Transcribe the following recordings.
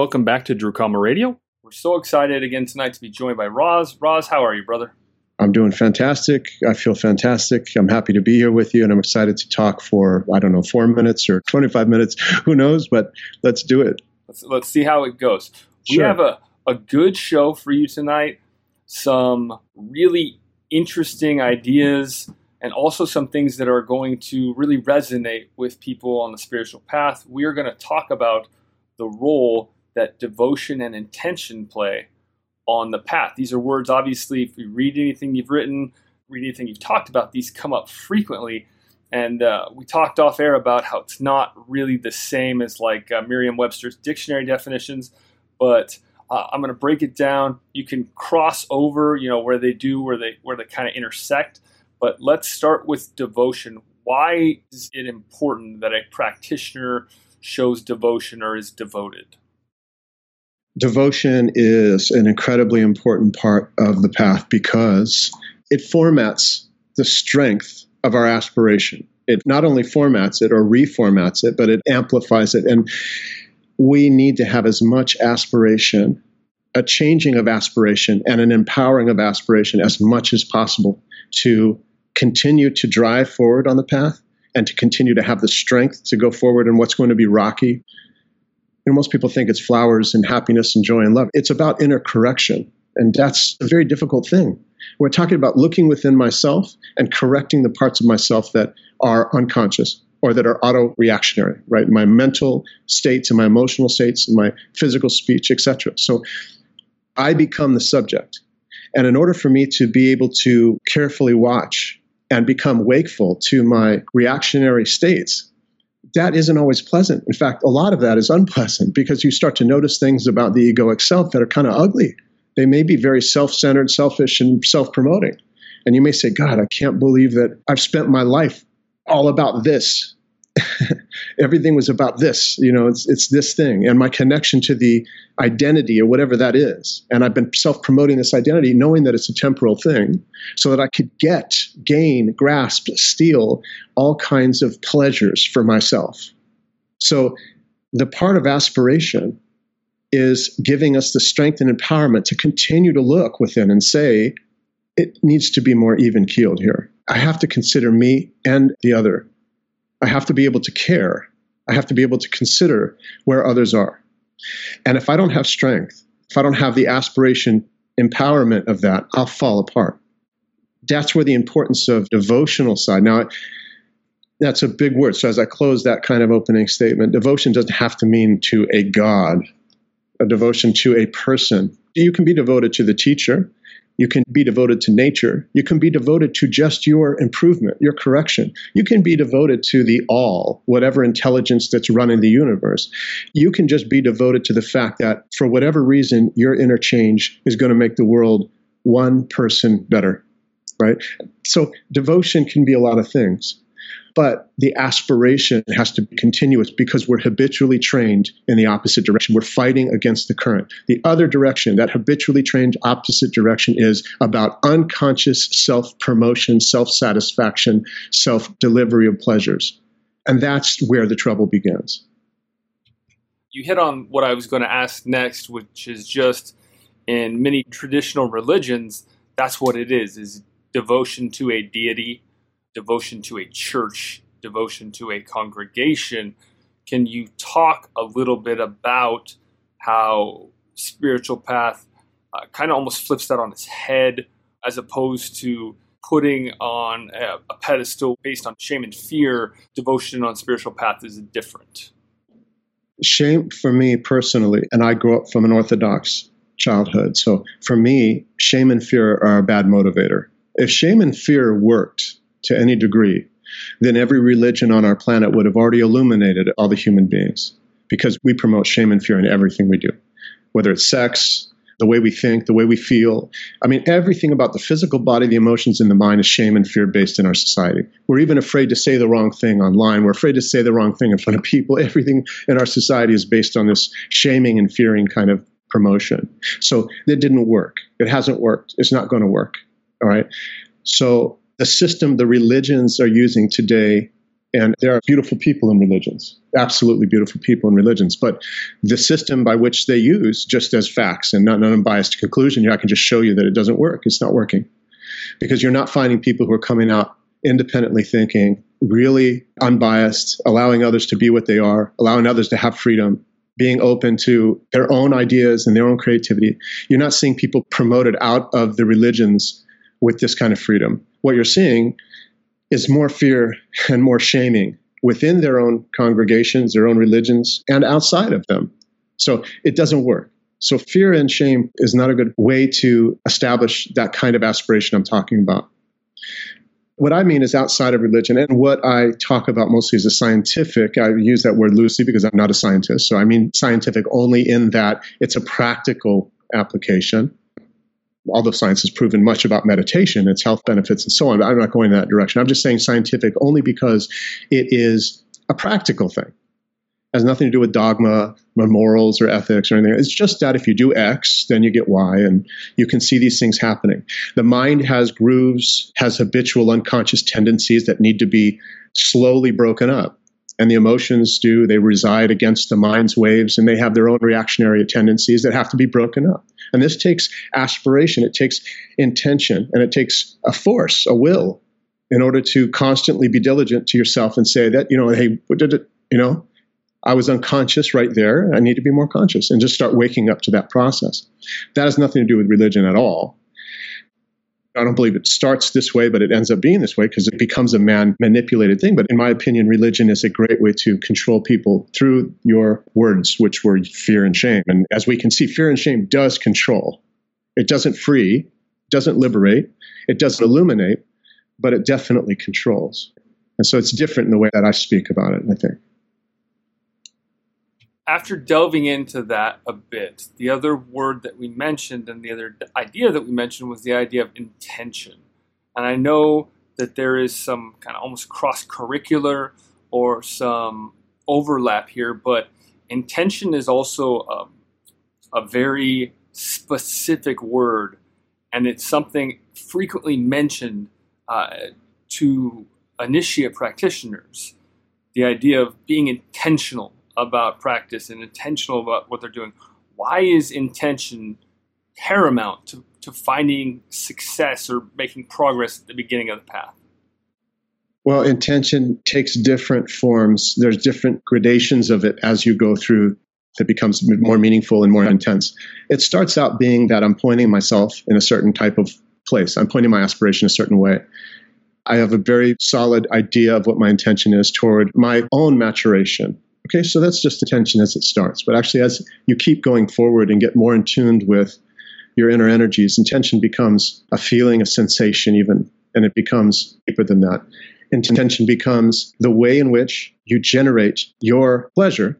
Welcome back to Drukama Radio. We're so excited again tonight to be joined by Raz. Raz, how are you, brother? I'm doing fantastic. I feel fantastic. I'm happy to be here with you, and I'm excited to talk for, I don't know, four minutes or 25 minutes. Who knows? But let's do it. Let's, let's see how it goes. We Sure. have a, a good show for you tonight, some really interesting ideas, and also some things that are going to really resonate with people on the spiritual path. We are going to talk about the role that devotion and intention play on the path. These are words, obviously, if you read anything you've written, read anything you've talked about, these come up frequently. And uh, we talked off air about how it's not really the same as like uh, Merriam Webster's dictionary definitions, but uh, I'm going to break it down. You can cross over, you know, where they do, where they where they kind of intersect. But let's start with devotion. Why is it important that a practitioner shows devotion or is devoted? Devotion is an incredibly important part of the path because it formats the strength of our aspiration. It not only formats it or reformats it, but it amplifies it. And we need to have as much aspiration, a changing of aspiration, and an empowering of aspiration as much as possible to continue to drive forward on the path and to continue to have the strength to go forward in what's going to be rocky. You know, most people think it's flowers and happiness and joy and love. It's about inner correction. And that's a very difficult thing. We're talking about looking within myself and correcting the parts of myself that are unconscious or that are auto reactionary, right? My mental states and my emotional states and my physical speech, etc. So I become the subject. And in order for me to be able to carefully watch and become wakeful to my reactionary states, that isn't always pleasant. In fact, a lot of that is unpleasant because you start to notice things about the egoic self that are kind of ugly. They may be very self centered, selfish, and self promoting. And you may say, God, I can't believe that I've spent my life all about this. Everything was about this, you know, it's, it's this thing and my connection to the identity or whatever that is. And I've been self promoting this identity, knowing that it's a temporal thing, so that I could get, gain, grasp, steal all kinds of pleasures for myself. So the part of aspiration is giving us the strength and empowerment to continue to look within and say, it needs to be more even keeled here. I have to consider me and the other. I have to be able to care. I have to be able to consider where others are. And if I don't have strength, if I don't have the aspiration, empowerment of that, I'll fall apart. That's where the importance of devotional side. Now, that's a big word. So as I close that kind of opening statement, devotion doesn't have to mean to a God, a devotion to a person. You can be devoted to the teacher. You can be devoted to nature. You can be devoted to just your improvement, your correction. You can be devoted to the all, whatever intelligence that's running the universe. You can just be devoted to the fact that for whatever reason, your interchange is going to make the world one person better, right? So devotion can be a lot of things. But the aspiration has to be continuous because we're habitually trained in the opposite direction. We're fighting against the current. The other direction, that habitually trained opposite direction, is about unconscious self promotion, self satisfaction, self delivery of pleasures. And that's where the trouble begins. You hit on what I was going to ask next, which is just in many traditional religions, that's what it is, is devotion to a deity devotion to a church, devotion to a congregation. Can you talk a little bit about how spiritual path uh, kind of almost flips that on its head as opposed to putting on a, a pedestal based on shame and fear? Devotion on spiritual path is different. Shame for me personally, and I grew up from an Orthodox childhood. So for me, shame and fear are a bad motivator. If shame and fear worked, to any degree, then every religion on our planet would have already illuminated all the human beings because we promote shame and fear in everything we do, whether it's sex, the way we think, the way we feel. I mean, everything about the physical body, the emotions, and the mind is shame and fear based in our society. We're even afraid to say the wrong thing online. We're afraid to say the wrong thing in front of people. Everything in our society is based on this shaming and fearing kind of promotion. So it didn't work. It hasn't worked. It's not going to work. All right. So the system the religions are using today And there are beautiful people in religions, absolutely beautiful people in religions. But the system by which they use, just as facts and not an unbiased conclusion, I can just show you that it doesn't work. It's not working. Because you're not finding people who are coming out independently thinking, really unbiased, allowing others to be what they are, allowing others to have freedom, being open to their own ideas and their own creativity. You're not seeing people promoted out of the religions with this kind of freedom. What you're seeing is more fear and more shaming within their own congregations, their own religions, and outside of them. So it doesn't work. So fear and shame is not a good way to establish that kind of aspiration I'm talking about. What I mean is outside of religion, and what I talk about mostly is a scientific. I use that word loosely because I'm not a scientist. So I mean scientific only in that it's a practical application although science has proven much about meditation, its health benefits, and so on. But I'm not going in that direction. I'm just saying scientific only because it is a practical thing. It has nothing to do with dogma, or morals, or ethics, or anything. It's just that if you do X, then you get Y, and you can see these things happening. The mind has grooves, has habitual unconscious tendencies that need to be slowly broken up and the emotions do. They reside against the mind's waves and they have their own reactionary tendencies that have to be broken up. And this takes aspiration, it takes intention, and it takes a force, a will, in order to constantly be diligent to yourself and say that, you know, hey, what did it, you know, I was unconscious right there. I need to be more conscious and just start waking up to that process. That has nothing to do with religion at all. I don't believe it starts this way, but it ends up being this way because it becomes a man manipulated thing. But in my opinion, religion is a great way to control people through your words, which were fear and shame. And as we can see, fear and shame does control. It doesn't free, doesn't liberate, it doesn't illuminate, but it definitely controls. And so it's different in the way that I speak about it, I think after delving into that a bit, the other word that we mentioned and the other idea that we mentioned was the idea of intention. And I know that there is some kind of almost cross curricular or some overlap here, but intention is also a, um, a very specific word, and it's something frequently mentioned uh, to initiate practitioners. The idea of being intentional about practice and intentional about what they're doing. Why is intention paramount to, to finding success or making progress at the beginning of the path? Well, intention takes different forms. There's different gradations of it as you go through that becomes more meaningful and more intense. It starts out being that I'm pointing myself in a certain type of place. I'm pointing my aspiration a certain way. I have a very solid idea of what my intention is toward my own maturation. Okay, so that's just attention as it starts. But actually, as you keep going forward and get more in tuned with your inner energies, intention becomes a feeling, a sensation, even, and it becomes deeper than that. Intention becomes the way in which you generate your pleasure,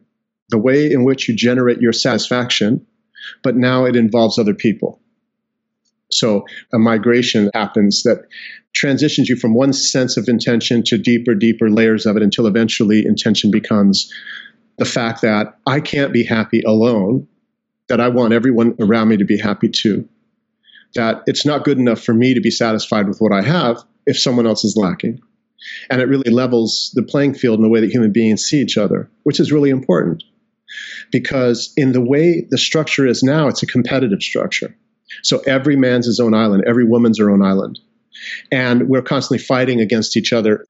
the way in which you generate your satisfaction, but now it involves other people. So a migration happens that transitions you from one sense of intention to deeper, deeper layers of it until eventually intention becomes the fact that I can't be happy alone, that I want everyone around me to be happy too. That it's not good enough for me to be satisfied with what I have if someone else is lacking. And it really levels the playing field in the way that human beings see each other, which is really important. Because in the way the structure is now, it's a competitive structure. So every man's his own island, every woman's her own island. And we're constantly fighting against each other.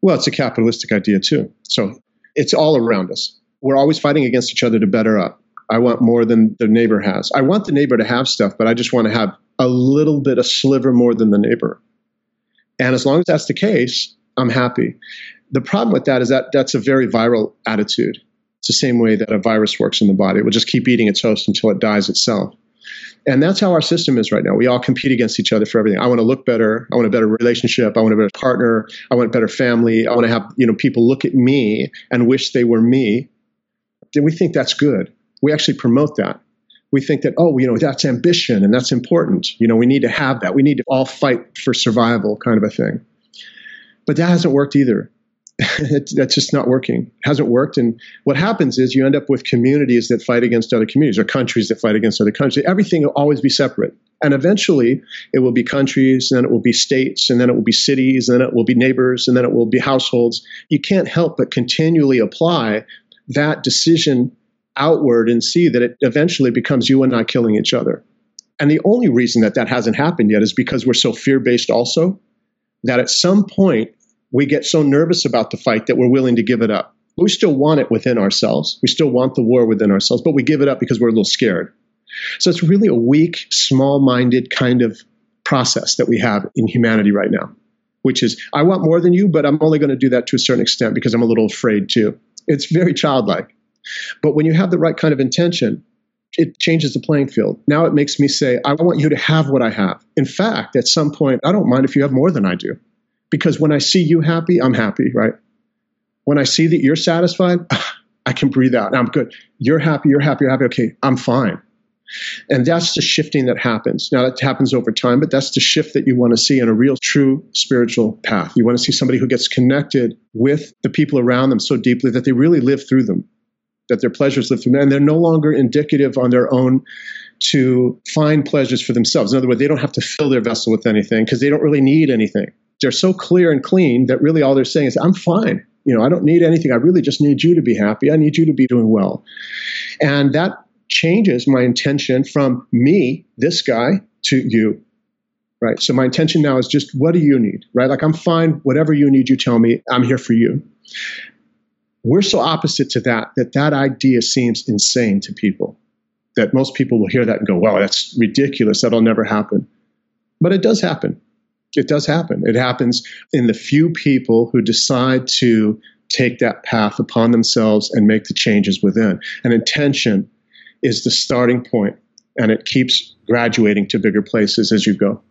Well, it's a capitalistic idea too. So it's all around us. We're always fighting against each other to better up. I want more than the neighbor has. I want the neighbor to have stuff, but I just want to have a little bit, a sliver more than the neighbor. And as long as that's the case, I'm happy. The problem with that is that that's a very viral attitude. It's the same way that a virus works in the body. It will just keep eating its host until it dies itself. And that's how our system is right now. We all compete against each other for everything. I want to look better. I want a better relationship. I want a better partner. I want a better family. I want to have, you know, people look at me and wish they were me. Then we think that's good. We actually promote that. We think that, oh, you know, that's ambition and that's important. You know, we need to have that. We need to all fight for survival kind of a thing. But that hasn't worked either. that's just not working. It hasn't worked. And what happens is you end up with communities that fight against other communities or countries that fight against other countries. Everything will always be separate. And eventually it will be countries, and then it will be states, and then it will be cities, and then it will be neighbors, and then it will be households. You can't help but continually apply that decision outward and see that it eventually becomes you and I killing each other. And the only reason that that hasn't happened yet is because we're so fear based, also, that at some point we get so nervous about the fight that we're willing to give it up. We still want it within ourselves. We still want the war within ourselves, but we give it up because we're a little scared. So it's really a weak, small minded kind of process that we have in humanity right now, which is I want more than you, but I'm only going to do that to a certain extent because I'm a little afraid too. It's very childlike. But when you have the right kind of intention, it changes the playing field. Now it makes me say, I want you to have what I have. In fact, at some point, I don't mind if you have more than I do. Because when I see you happy, I'm happy, right? When I see that you're satisfied, ah, I can breathe out. I'm good. You're happy, you're happy, you're happy. Okay, I'm fine. And that's the shifting that happens. Now, that happens over time, but that's the shift that you want to see in a real, true spiritual path. You want to see somebody who gets connected with the people around them so deeply that they really live through them that their pleasures live through them, and they're no longer indicative on their own to find pleasures for themselves. In other words, they don't have to fill their vessel with anything because they don't really need anything. They're so clear and clean that really all they're saying is, I'm fine. You know, I don't need anything. I really just need you to be happy. I need you to be doing well. And that changes my intention from me, this guy, to you. Right. So my intention now is just what do you need? Right. Like I'm fine. Whatever you need, you tell me. I'm here for you. We're so opposite to that that that idea seems insane to people. That most people will hear that and go, "Well, that's ridiculous. That'll never happen." But it does happen. It does happen. It happens in the few people who decide to take that path upon themselves and make the changes within. And intention is the starting point, and it keeps graduating to bigger places as you go.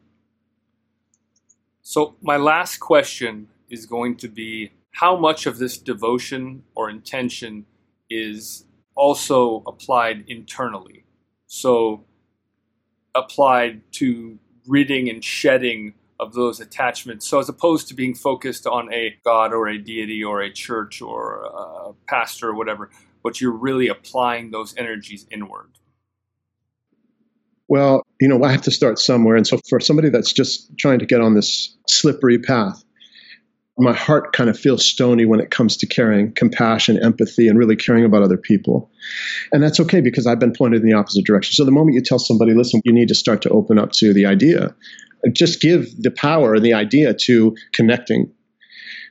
So, my last question is going to be how much of this devotion or intention is also applied internally. So, applied to ridding and shedding of those attachments. So, as opposed to being focused on a God or a deity or a church or a pastor or whatever, but you're really applying those energies inward. Well, you know, I have to start somewhere. And so, for somebody that's just trying to get on this slippery path, my heart kind of feels stony when it comes to caring, compassion, empathy, and really caring about other people. And that's okay because I've been pointed in the opposite direction. So the moment you tell somebody, listen, you need to start to open up to the idea, just give the power and the idea to connecting.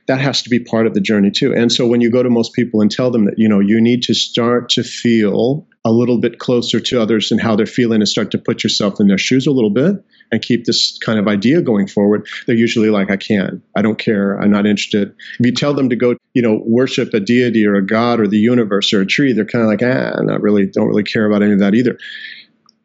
That has to be part of the journey too. And so when you go to most people and tell them that, you know, you need to start to feel a little bit closer to others and how they're feeling and start to put yourself in their shoes a little bit and keep this kind of idea going forward, they're usually like, I can't. I don't care. I'm not interested. If you tell them to go, you know, worship a deity or a god or the universe or a tree, they're kind of like, ah, not really, don't really care about any of that either.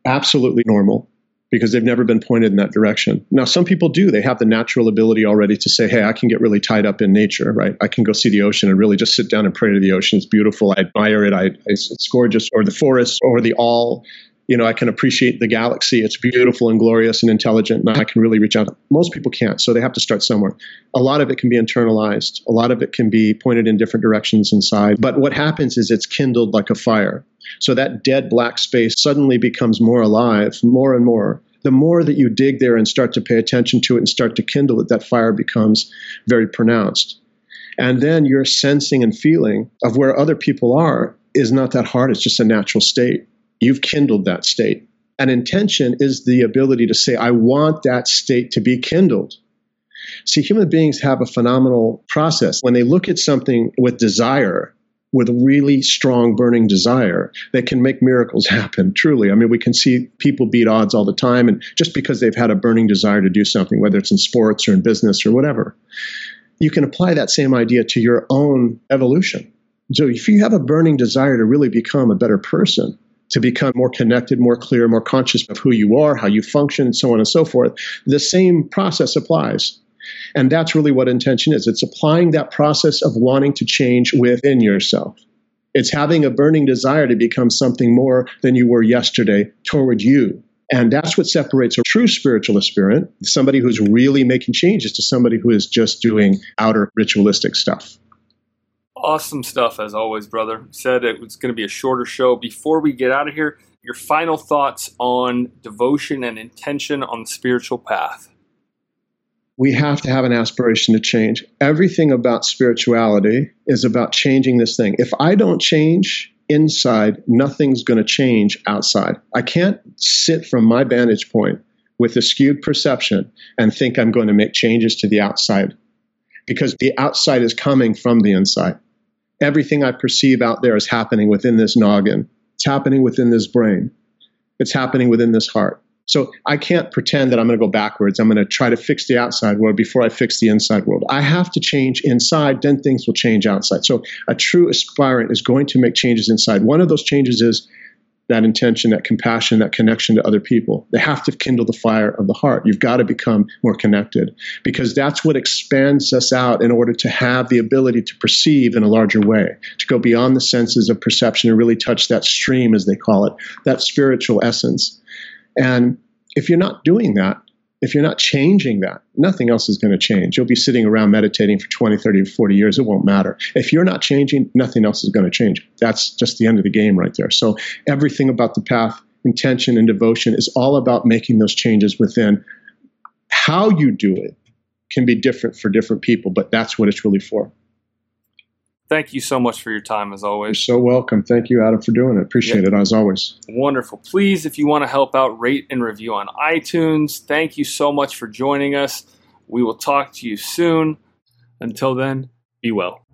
Absolutely normal because they've never been pointed in that direction. Now, some people do. They have the natural ability already to say, hey, I can get really tied up in nature, right? I can go see the ocean and really just sit down and pray to the ocean. It's beautiful. I admire it. I, it's gorgeous. Or the forest or the all you know, I can appreciate the galaxy. It's beautiful and glorious and intelligent, and I can really reach out. Most people can't, so they have to start somewhere. A lot of it can be internalized, a lot of it can be pointed in different directions inside. But what happens is it's kindled like a fire. So that dead black space suddenly becomes more alive, more and more. The more that you dig there and start to pay attention to it and start to kindle it, that fire becomes very pronounced. And then your sensing and feeling of where other people are is not that hard. It's just a natural state you've kindled that state. And intention is the ability to say, I want that state to be kindled. See, human beings have a phenomenal process. When they look at something with desire, with really strong burning desire, they can make miracles happen, truly. I mean, we can see people beat odds all the time, and just because they've had a burning desire to do something, whether it's in sports or in business or whatever, you can apply that same idea to your own evolution. So if you have a burning desire to really become a better person, to become more connected, more clear, more conscious of who you are, how you function, and so on and so forth. The same process applies. And that's really what intention is it's applying that process of wanting to change within yourself. It's having a burning desire to become something more than you were yesterday toward you. And that's what separates a true spiritual aspirant, somebody who's really making changes, to somebody who is just doing outer ritualistic stuff. Awesome stuff as always, brother. Said it was going to be a shorter show. Before we get out of here, your final thoughts on devotion and intention on the spiritual path. We have to have an aspiration to change. Everything about spirituality is about changing this thing. If I don't change inside, nothing's going to change outside. I can't sit from my vantage point with a skewed perception and think I'm going to make changes to the outside because the outside is coming from the inside everything I perceive out there is happening within this noggin. It's happening within this brain. It's happening within this heart. So I can't pretend that I'm going to go backwards. I'm going to try to fix the outside world before I fix the inside world. I have to change inside, then things will change outside. So a true aspirant is going to make changes inside. One of those changes is that intention, that compassion, that connection to other people. They have to kindle the fire of the heart. You've got to become more connected because that's what expands us out in order to have the ability to perceive in a larger way, to go beyond the senses of perception and really touch that stream, as they call it, that spiritual essence. And if you're not doing that, if you're not changing that, nothing else is going to change. You'll be sitting around meditating for 20, 30, 40 years. It won't matter. If you're not changing, nothing else is going to change. That's just the end of the game right there. So everything about the path, intention, and devotion is all about making those changes within. How you do it can be different for different people, but that's what it's really for. Thank you so much for your time, as always. You're so welcome. Thank you, Adam, for doing it. Appreciate yep. it, as always. Wonderful. Please, if you want to help out, rate and review on iTunes. Thank you so much for joining us. We will talk to you soon. Until then, be well.